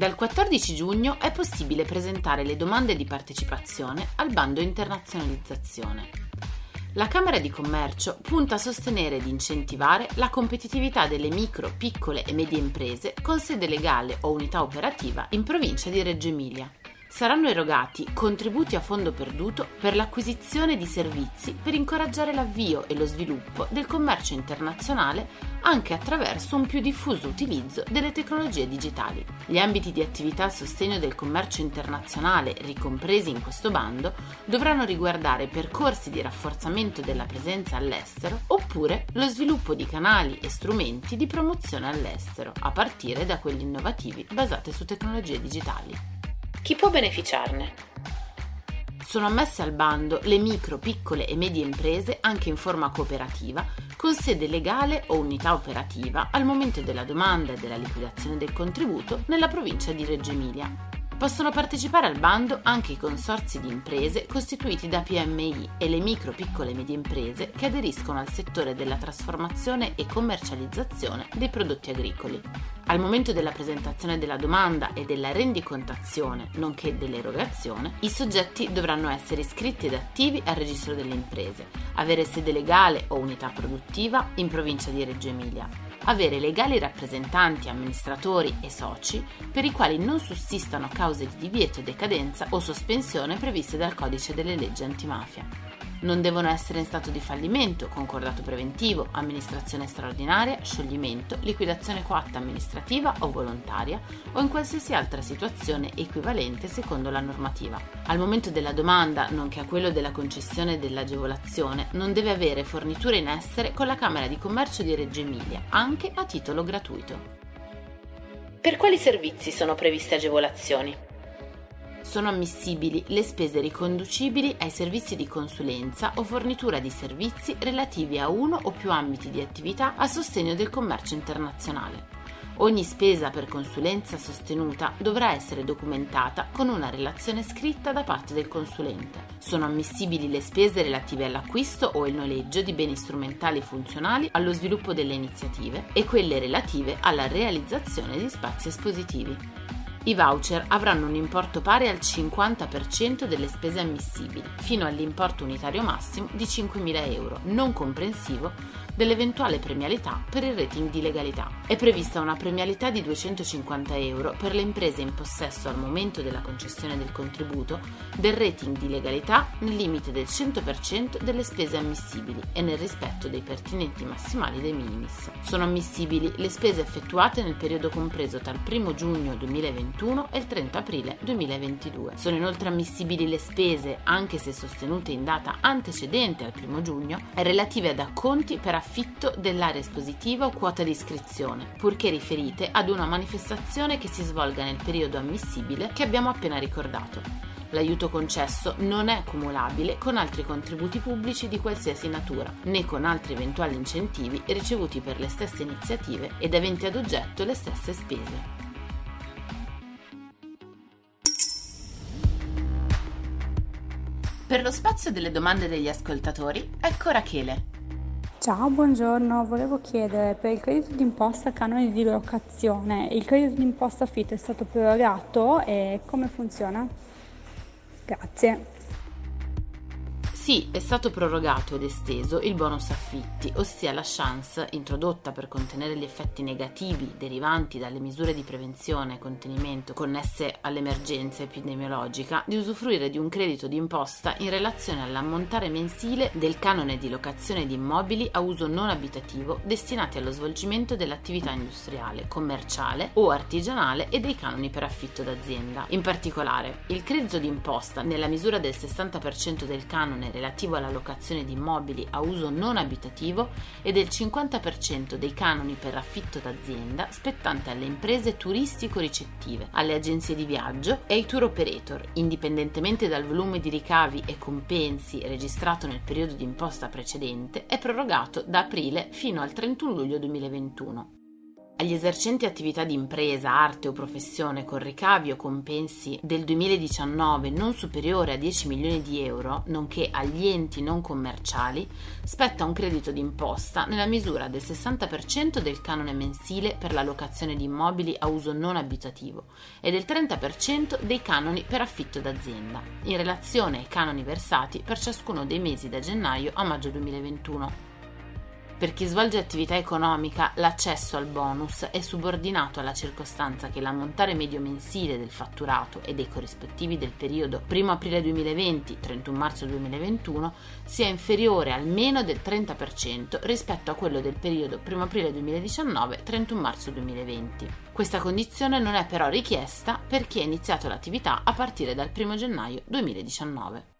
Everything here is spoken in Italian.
Dal 14 giugno è possibile presentare le domande di partecipazione al bando internazionalizzazione. La Camera di Commercio punta a sostenere ed incentivare la competitività delle micro, piccole e medie imprese con sede legale o unità operativa in provincia di Reggio Emilia saranno erogati contributi a fondo perduto per l'acquisizione di servizi per incoraggiare l'avvio e lo sviluppo del commercio internazionale anche attraverso un più diffuso utilizzo delle tecnologie digitali. Gli ambiti di attività a sostegno del commercio internazionale ricompresi in questo bando dovranno riguardare percorsi di rafforzamento della presenza all'estero oppure lo sviluppo di canali e strumenti di promozione all'estero, a partire da quelli innovativi basati su tecnologie digitali. Chi può beneficiarne? Sono ammesse al bando le micro, piccole e medie imprese anche in forma cooperativa con sede legale o unità operativa al momento della domanda e della liquidazione del contributo nella provincia di Reggio Emilia. Possono partecipare al bando anche i consorzi di imprese costituiti da PMI e le micro, piccole e medie imprese che aderiscono al settore della trasformazione e commercializzazione dei prodotti agricoli. Al momento della presentazione della domanda e della rendicontazione, nonché dell'erogazione, i soggetti dovranno essere iscritti ed attivi al registro delle imprese, avere sede legale o unità produttiva in provincia di Reggio Emilia avere legali rappresentanti, amministratori e soci per i quali non sussistano cause di divieto, decadenza o sospensione previste dal codice delle leggi antimafia. Non devono essere in stato di fallimento, concordato preventivo, amministrazione straordinaria, scioglimento, liquidazione coatta amministrativa o volontaria o in qualsiasi altra situazione equivalente secondo la normativa. Al momento della domanda, nonché a quello della concessione dell'agevolazione, non deve avere forniture in essere con la Camera di Commercio di Reggio Emilia, anche a titolo gratuito. Per quali servizi sono previste agevolazioni? Sono ammissibili le spese riconducibili ai servizi di consulenza o fornitura di servizi relativi a uno o più ambiti di attività a sostegno del commercio internazionale. Ogni spesa per consulenza sostenuta dovrà essere documentata con una relazione scritta da parte del consulente. Sono ammissibili le spese relative all'acquisto o il noleggio di beni strumentali funzionali allo sviluppo delle iniziative e quelle relative alla realizzazione di spazi espositivi. I voucher avranno un importo pari al 50% delle spese ammissibili, fino all'importo unitario massimo di 5.000 euro, non comprensivo dell'eventuale premialità per il rating di legalità. È prevista una premialità di 250 euro per le imprese in possesso al momento della concessione del contributo del rating di legalità nel limite del 100% delle spese ammissibili e nel rispetto dei pertinenti massimali dei minimis. Sono ammissibili le spese effettuate nel periodo compreso tra il 1 giugno 2021 e il 30 aprile 2022. Sono inoltre ammissibili le spese, anche se sostenute in data antecedente al 1 giugno, relative ad acconti per affidamento affitto dell'area espositiva o quota di iscrizione, purché riferite ad una manifestazione che si svolga nel periodo ammissibile che abbiamo appena ricordato. L'aiuto concesso non è cumulabile con altri contributi pubblici di qualsiasi natura, né con altri eventuali incentivi ricevuti per le stesse iniziative ed aventi ad oggetto le stesse spese. Per lo spazio delle domande degli ascoltatori, ecco Rachele. Ciao, buongiorno. Volevo chiedere per il credito d'imposta canone di locazione, il credito d'imposta affitto è stato prorogato e come funziona? Grazie. Sì, è stato prorogato ed esteso il bonus affitti, ossia la chance, introdotta per contenere gli effetti negativi derivanti dalle misure di prevenzione e contenimento connesse all'emergenza epidemiologica, di usufruire di un credito d'imposta in relazione all'ammontare mensile del canone di locazione di immobili a uso non abitativo destinati allo svolgimento dell'attività industriale, commerciale o artigianale e dei canoni per affitto d'azienda. In particolare, il credito d'imposta nella misura del 60% del canone relativo alla locazione di immobili a uso non abitativo e del 50% dei canoni per affitto d'azienda spettante alle imprese turistico-ricettive, alle agenzie di viaggio e ai tour operator, indipendentemente dal volume di ricavi e compensi registrato nel periodo di imposta precedente, è prorogato da aprile fino al 31 luglio 2021. Agli esercenti attività di impresa, arte o professione con ricavi o compensi del 2019 non superiore a 10 milioni di euro, nonché agli enti non commerciali, spetta un credito d'imposta nella misura del 60% del canone mensile per la locazione di immobili a uso non abitativo e del 30% dei canoni per affitto d'azienda, in relazione ai canoni versati per ciascuno dei mesi da gennaio a maggio 2021. Per chi svolge attività economica, l'accesso al bonus è subordinato alla circostanza che l'ammontare medio mensile del fatturato e dei corrispettivi del periodo 1 aprile 2020-31 marzo 2021 sia inferiore almeno del 30% rispetto a quello del periodo 1 aprile 2019-31 marzo 2020. Questa condizione non è però richiesta per chi ha iniziato l'attività a partire dal 1 gennaio 2019.